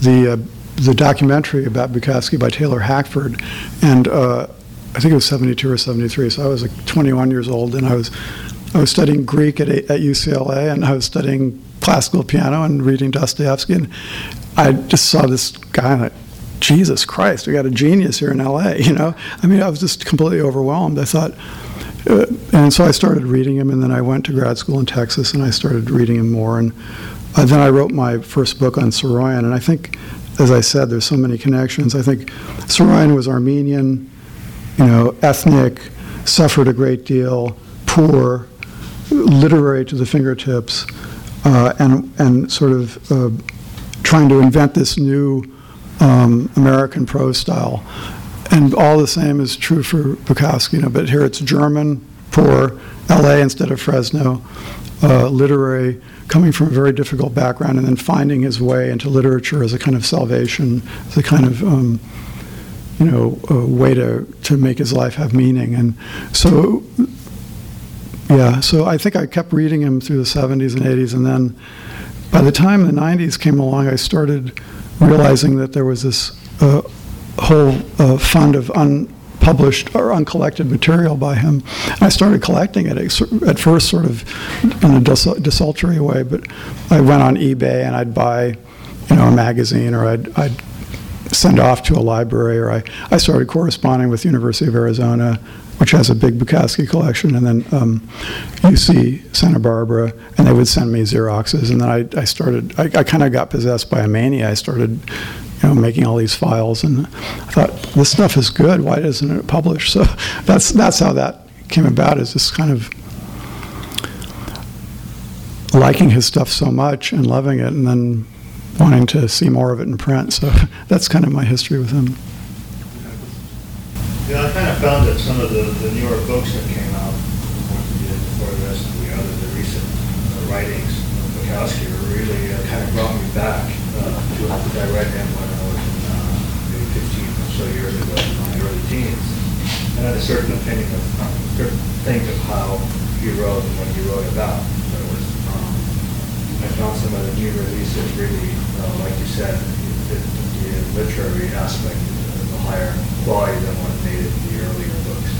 the uh, the documentary about Bukowski by Taylor Hackford, and uh, I think it was 72 or 73. So I was like 21 years old, and I was I was studying Greek at, at UCLA, and I was studying classical piano and reading Dostoevsky, and I just saw this guy, and I, Jesus Christ, we got a genius here in LA, you know? I mean, I was just completely overwhelmed. I thought, uh, and so I started reading him, and then I went to grad school in Texas, and I started reading him more, and uh, then I wrote my first book on Saroyan, and I think, as I said, there's so many connections. I think Saroyan was Armenian, you know, ethnic, suffered a great deal, poor, literary to the fingertips, uh, and and sort of uh, trying to invent this new um, American prose style. And all the same is true for Bukowski, you know, but here it's German, poor, LA instead of Fresno, uh, literary, coming from a very difficult background, and then finding his way into literature as a kind of salvation, as a kind of um, you know, a way to, to make his life have meaning. And so, yeah, so I think I kept reading him through the 70s and 80s. And then by the time the 90s came along, I started realizing that there was this uh, whole uh, fund of unpublished or uncollected material by him. I started collecting it at first, sort of in a desultory way, but I went on eBay and I'd buy, you know, a magazine or I'd, I'd send off to a library, or I, I started corresponding with University of Arizona, which has a big Bukowski collection, and then um, UC Santa Barbara, and they would send me Xeroxes, and then I, I started, I, I kind of got possessed by a mania. I started, you know, making all these files, and I thought, this stuff is good, why isn't it published? So that's, that's how that came about, is this kind of liking his stuff so much and loving it, and then wanting to see more of it in print. So that's kind of my history with him. Yeah, I kind of found that some of the, the newer books that came out, before the rest of the other, the recent uh, writings of Bukowski really uh, kind of brought me back uh, to because I read him when I was uh, maybe 15 or so years ago in my early teens. And I had a certain opinion of, uh, certain things of how he wrote and what he wrote about. So it was, um, I found some of the new releases really, uh, like you said, the, the literary aspect is a higher quality than what made it in the earlier books.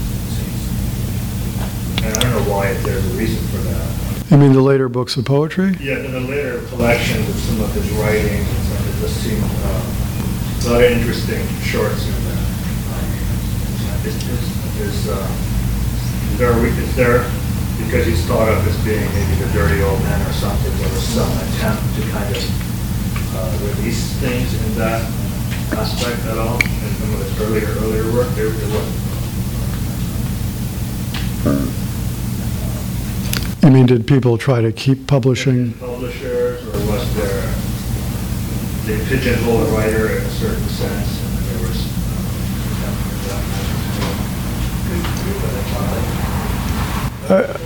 And I don't know why, if there's a reason for that. You mean the later books of poetry? Yeah, in the later collections of some of his writings, and some, it just seemed uh, a lot of interesting shorts in there. Um, Is, is, is, uh, is there, there, because he's thought of as being maybe the dirty old man or something, was some attempt to kind of uh, release things in that aspect at all, in some of his earlier, earlier work? There, there wasn't. You mean, did people try to keep publishing? Publishers, or was there, they pigeonhole a writer in a certain sense, and there was, uh,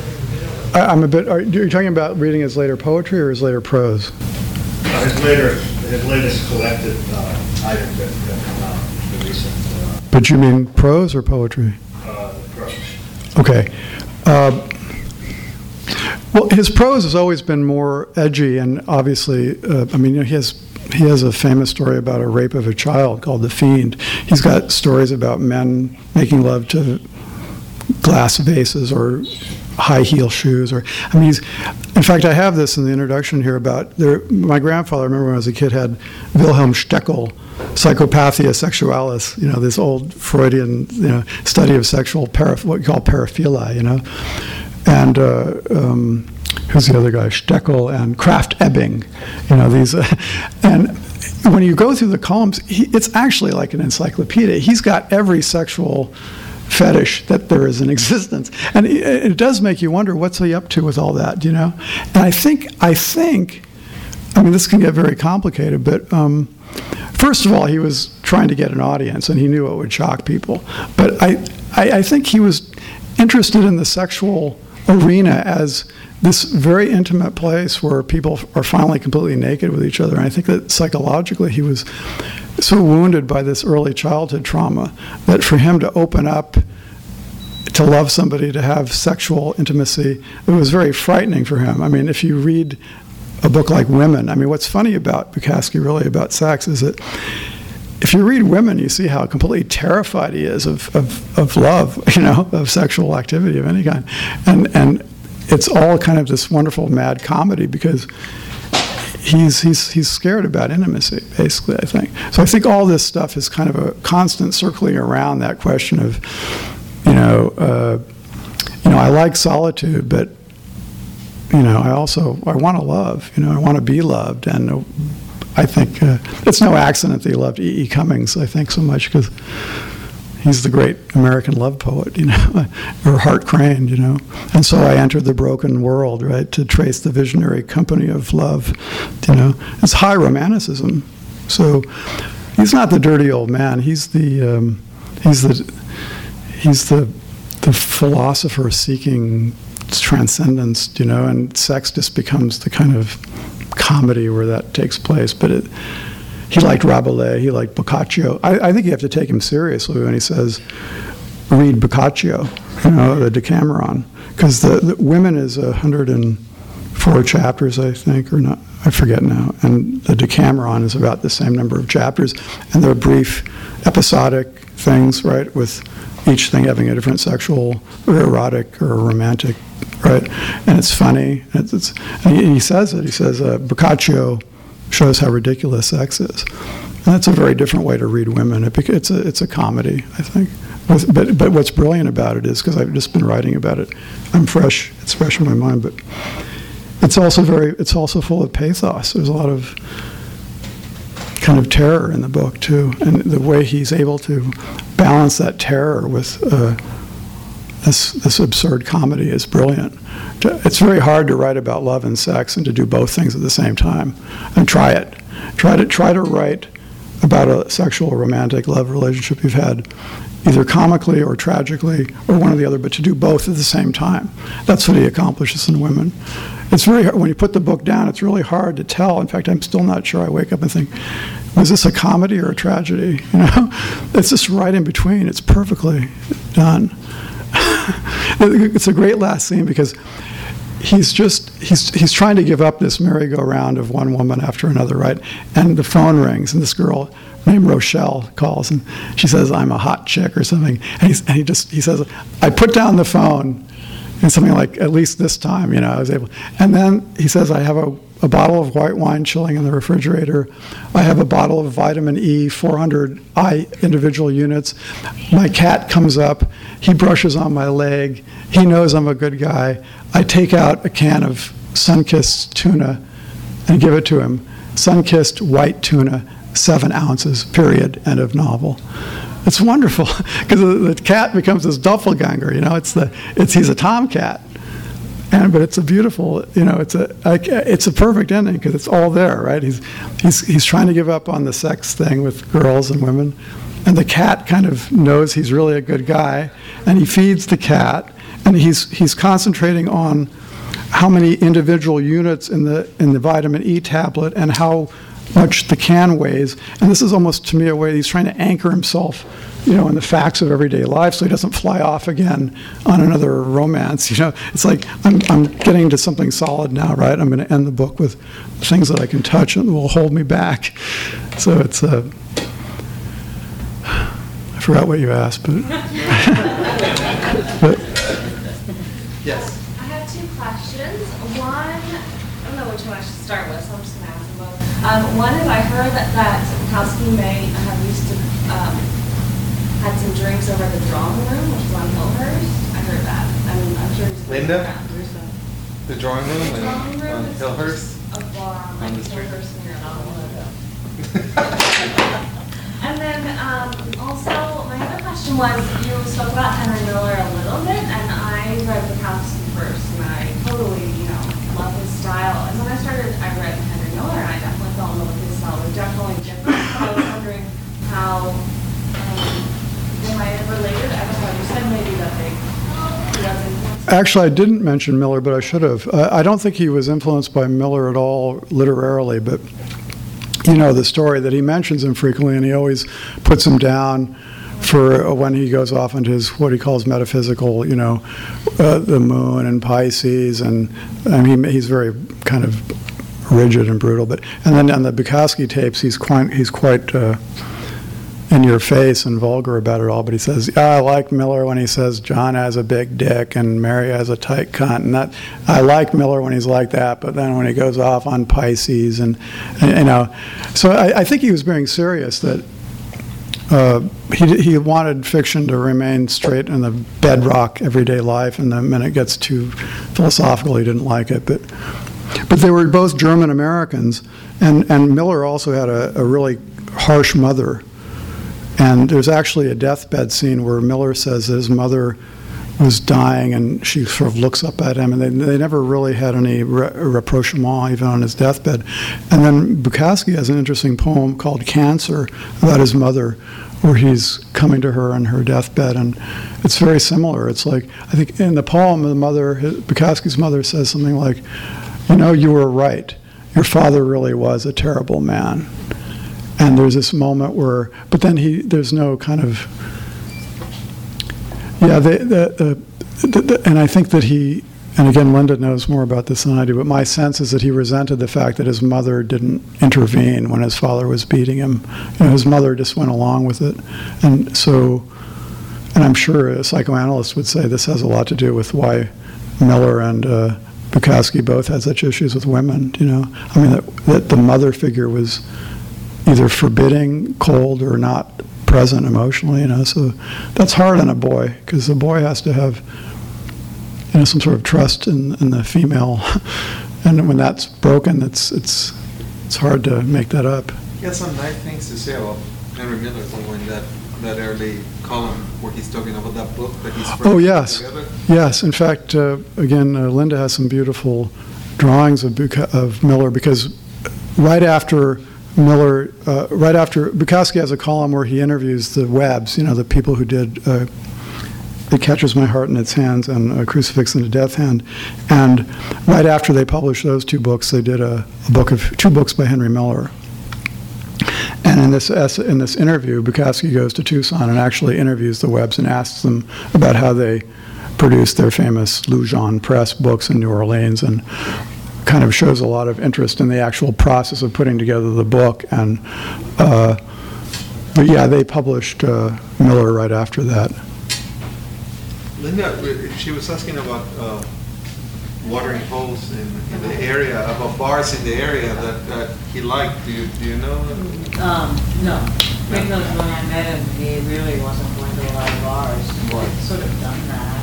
I, I'm a bit, are you talking about reading his later poetry or his later prose? uh, his later, his latest collected uh, items that that come out, the recent, But you mean prose or poetry? uh, uh, prose. Okay. Well, his prose has always been more edgy, and obviously, uh, I mean, you know, he has he has a famous story about a rape of a child called "The Fiend." He's got stories about men making love to glass vases or high heel shoes or I mean in fact I have this in the introduction here about there my grandfather I remember when I was a kid had Wilhelm Stekel psychopathia sexualis you know this old Freudian you know study of sexual para, what you call paraphilia you know and uh, um, who's the other guy Stekel and Krafft Ebing you know these uh, and when you go through the columns he, it's actually like an encyclopedia he's got every sexual fetish that there is in existence. And it, it, does make you wonder what's he up to with all that, you know? And I think, I think, I mean, this can get very complicated, but um, first of all, he was trying to get an audience and he knew it would shock people. But I, I, I think he was interested in the sexual arena as this very intimate place where people are finally completely naked with each other. And I think that psychologically he was so wounded by this early childhood trauma that for him to open up to love somebody, to have sexual intimacy, it was very frightening for him. I mean, if you read a book like Women, I mean, what's funny about Bukowski, really, about sex, is that if you read Women, you see how completely terrified he is of, of, of love, you know, of sexual activity of any kind. And, and it's all kind of this wonderful mad comedy because he's, he's, he's scared about intimacy, basically, I think. So I think all this stuff is kind of a constant circling around that question of, you know, uh, you know, I like solitude, but, you know, I also, I want to love, you know, I want to be loved. And I think uh, it's no accident that he loved E.E. E. Cummings, I think, so much because he's the great American love poet, you know, or Hart Crane, you know. And so I entered the broken world, right, to trace the visionary company of love, you know. It's high romanticism. So he's not the dirty old man. He's the um, he's the he's the the philosopher seeking transcendence, you know, and sex just becomes the kind of comedy where that takes place. But it he liked Rabelais, he liked Boccaccio. I, I, think you have to take him seriously when he says, read Boccaccio, you know, the Decameron, because the, the, Women is a hundred and four chapters, I think, or not, I forget now, and the Decameron is about the same number of chapters, and they're brief, episodic things, right, with each thing having a different sexual or erotic or romantic, right, and it's funny. It's, it's, he, he, says it. He says uh, Boccaccio shows how ridiculous sex is. And that's a very different way to read women. It, it's, a, it's a comedy, I think. But, but what's brilliant about it is, because I've just been writing about it, I'm fresh, it's fresh in my mind, but it's also very, it's also full of pathos. There's a lot of kind of terror in the book, too. And the way he's able to balance that terror with uh, this, this absurd comedy is brilliant. It's very hard to write about love and sex and to do both things at the same time. And try it. Try to try to write about a sexual romantic love relationship you've had either comically or tragically or one or the other, but to do both at the same time. That's what he accomplishes in women. It's very hard, when you put the book down, it's really hard to tell. In fact, I'm still not sure. I wake up and think, was this a comedy or a tragedy? You know, it's just right in between. It's perfectly done. it's a great last scene because he's just he's he's trying to give up this merry-go-round of one woman after another, right? And the phone rings, and this girl named Rochelle calls, and she says, "I'm a hot chick" or something, and, and he just he says, "I put down the phone." And something like, at least this time, you know, I was able. And then he says, I have a a bottle of white wine chilling in the refrigerator. I have a bottle of vitamin E, 400 I individual units. My cat comes up. He brushes on my leg. He knows I'm a good guy. I take out a can of Sunkist tuna and give it to him. Sunkist white tuna, seven ounces, period, end of novel. It's wonderful because the cat becomes this doppelganger. You know, it's the it's he's a tomcat, and but it's a beautiful, you know, it's a it's a perfect ending because it's all there, right? He's he's he's trying to give up on the sex thing with girls and women, and the cat kind of knows he's really a good guy, and he feeds the cat, and he's he's concentrating on how many individual units in the in the vitamin E tablet and how much the can weighs. And this is almost, to me, a way he's trying to anchor himself, you know, in the facts of everyday life so he doesn't fly off again on another romance. You know, it's like, I'm, I'm getting to something solid now, right? I'm going to end the book with things that I can touch and will hold me back. So it's uh, i forgot what you asked, but. but Yes. I have two questions. One, I don't know which one I should start with, so I'm just gonna ask them both. Um, one is I heard that, that Bukowski may have used to, um, had some drinks over at the drawing room, which is on Hillhurst. I heard that. I'm, I'm sure. he's- Linda? The drawing room The drawing room on is Hillhurst? just A bar on On the street. Hillhurst near. And then, um, also, my other question was, you spoke about Henry Miller a little bit, and I read Bukowski first, and I totally, you know, love his style. And when I started, I read Henry Miller, and I definitely fell in love with his style. They're definitely different. But I was wondering how, Actually, I didn't mention Miller, but I should have. Uh, I don't think he was influenced by Miller at all literarily, but you know the story that he mentions him frequently, and he always puts him down for when he goes off into his what he calls metaphysical, you know, uh, the moon and Pisces, and I mean he's very kind of rigid and brutal. But and then on the Bukowski tapes, he's quite he's quite. Uh, in your face and vulgar about it all, but he says, yeah, I like Miller when he says John has a big dick and Mary has a tight cunt, and that I like Miller when he's like that, but then when he goes off on Pisces and, you know, so I, I think he was being serious that uh, he he wanted fiction to remain straight in the bedrock everyday life, and then when it gets too philosophical, he didn't like it, but. But they were both German Americans, and, and Miller also had a, a really harsh mother. And there's actually a deathbed scene where Miller says his mother was dying and she sort of looks up at him, and they, they never really had any re- rapprochement even on his deathbed. And then Bukowski has an interesting poem called Cancer about his mother, where he's coming to her on her deathbed, and it's very similar. It's like, I think in the poem, the mother, Bukowski's mother says something like, You know, you were right. Your father really was a terrible man. And there's this moment where, but then he, there's no kind of, yeah, the, the, the, the, and I think that he, and again, Linda knows more about this than I do, but my sense is that he resented the fact that his mother didn't intervene when his father was beating him. You know, his mother just went along with it. And so, and I'm sure a psychoanalyst would say this has a lot to do with why Miller and uh, Bukowski both had such issues with women, you know. I mean, that, that the mother figure was either forbidding, cold, or not present emotionally, you know. So that's hard on a boy because the boy has to have, you know, some sort of trust in, in the female, and when that's broken, it's it's it's hard to make that up. He has some nice things to say about Henry Miller, so in that, that early column where he's talking about that book that he's Oh, yes. together. Yes, in fact, uh, again, uh, Linda has some beautiful drawings of, of Miller because right after Miller, uh, right after, Bukowski has a column where he interviews the Webbs, you know, the people who did uh, It Catches My Heart in Its Hands and A Crucifix and a Death Hand. And right after they published those two books, they did a, a book of, two books by Henry Miller. And in this, in this interview, Bukowski goes to Tucson and actually interviews the Webbs and asks them about how they produced their famous Loujon Press books in New Orleans and kind of shows a lot of interest in the actual process of putting together the book. And, uh, but yeah, they published uh, Miller right after that. Linda, she was asking about uh, watering holes in, in the area, about bars in the area that, that he liked. Do you, do you know? Um, no, because when I met him, he really wasn't going to a lot of bars. Right. He'd sort of done that.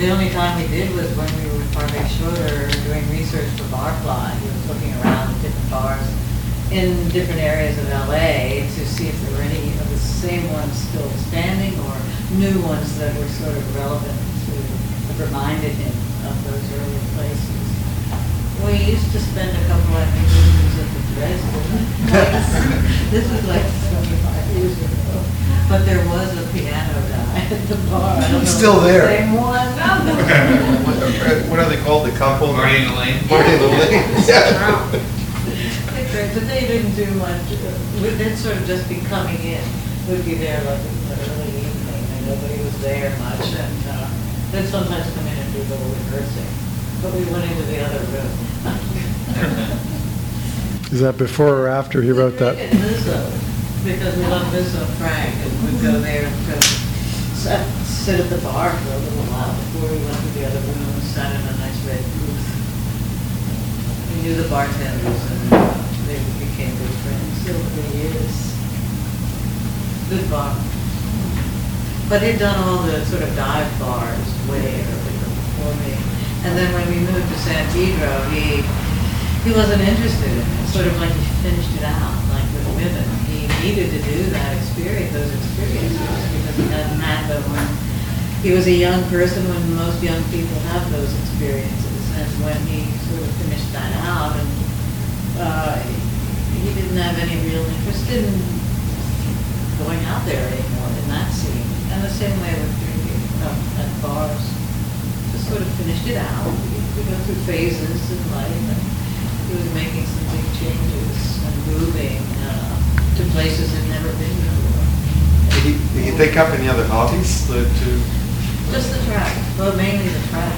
The only time he did was when we were with Barbet Schroeder doing research for Barfly. He was looking around at different bars in different areas of LA to see if there were any of the same ones still standing or new ones that were sort of relevant to, that reminded him of those early places. We used to spend a couple of afternoons at the Dresden place. This was like twenty-five years ago. But there was a piano guy at the bar. I don't know if Still there. Same one. What what are they called, the couple? Marty and Elaine? Marty and Elaine. Yeah. but they didn't do much, uh, we- they'd sort of just be coming in. We'd be there like in the early evening, and nobody was there much, and uh, they'd sometimes come in and do a little rehearsing. But we went into the other room. Is that before or after he wrote that? In Lizzo, because we love Lizzo Frank, and we'd go there and go sit, sit at the bar for a little while before we went to the other room and sat in a nice red booth. We knew the bartenders and they became good friends over the years. Good bar. But he'd done all the sort of dive bars way earlier before me. And then when we moved to San Pedro, he, he wasn't interested in it, sort of like he finished it out, like with women. He needed to do that experience, those experiences, them when he was a young person, when most young people have those experiences. And when he sort of finished that out, and uh, he didn't have any real interest in going out there anymore in that scene. And the same way with drinking um, at bars. Just sort of finished it out. We go through phases in life, and he was making some big changes and moving uh, to places he'd never been before. Did he, did he take up any other hobbies to, to Just the track, well, mainly the track.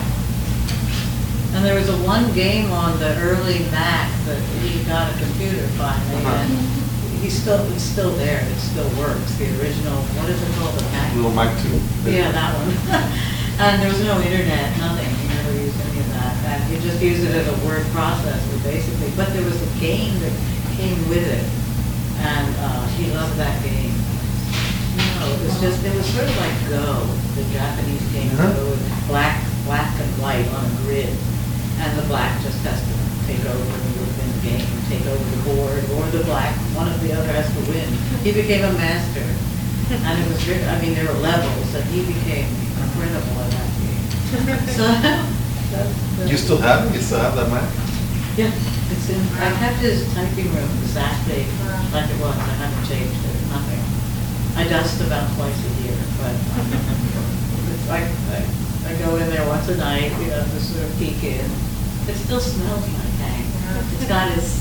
And there was a one game on the early Mac that he got a computer finally, Uh-huh. and he's still, it's still there, it still works, the original, what is it called, the Mac? little Mac two? Yeah, that one. And there was no internet, nothing, he never used any of that, and he just used it as a word processor, basically, but there was a game that came with it, and, uh, he loved that game. No, it was just, it was sort of like Go, the Japanese game Uh-huh. Go, with black, black and white on a grid, and the black just has to take over within the game, take over the board, or the black, one of the other has to win. He became a master, and it was, very- I mean, there were levels, and he became incredible at that game. So, that's- You still have it? You still have that Mac? yeah, it's in, I kept his typing room exactly like it was, I haven't changed it, nothing. I dust about twice a year, but it's like, I, I go in there once a night, you know, to sort of peek in. It still smells like. It's got his,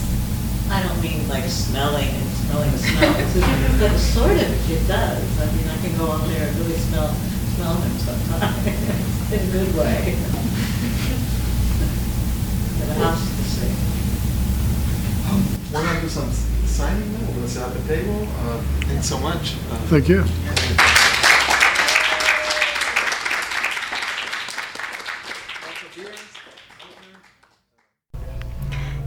I don't mean like smelling and smelling the smell, it's but sort of, it does. I mean, I can go out there and really smell, smell him sometimes, in a good way. A house see. We're gonna do some signing now, we're gonna set up a table. Uh, Thanks so much. Uh, Thank you.